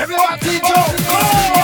Everybody jump.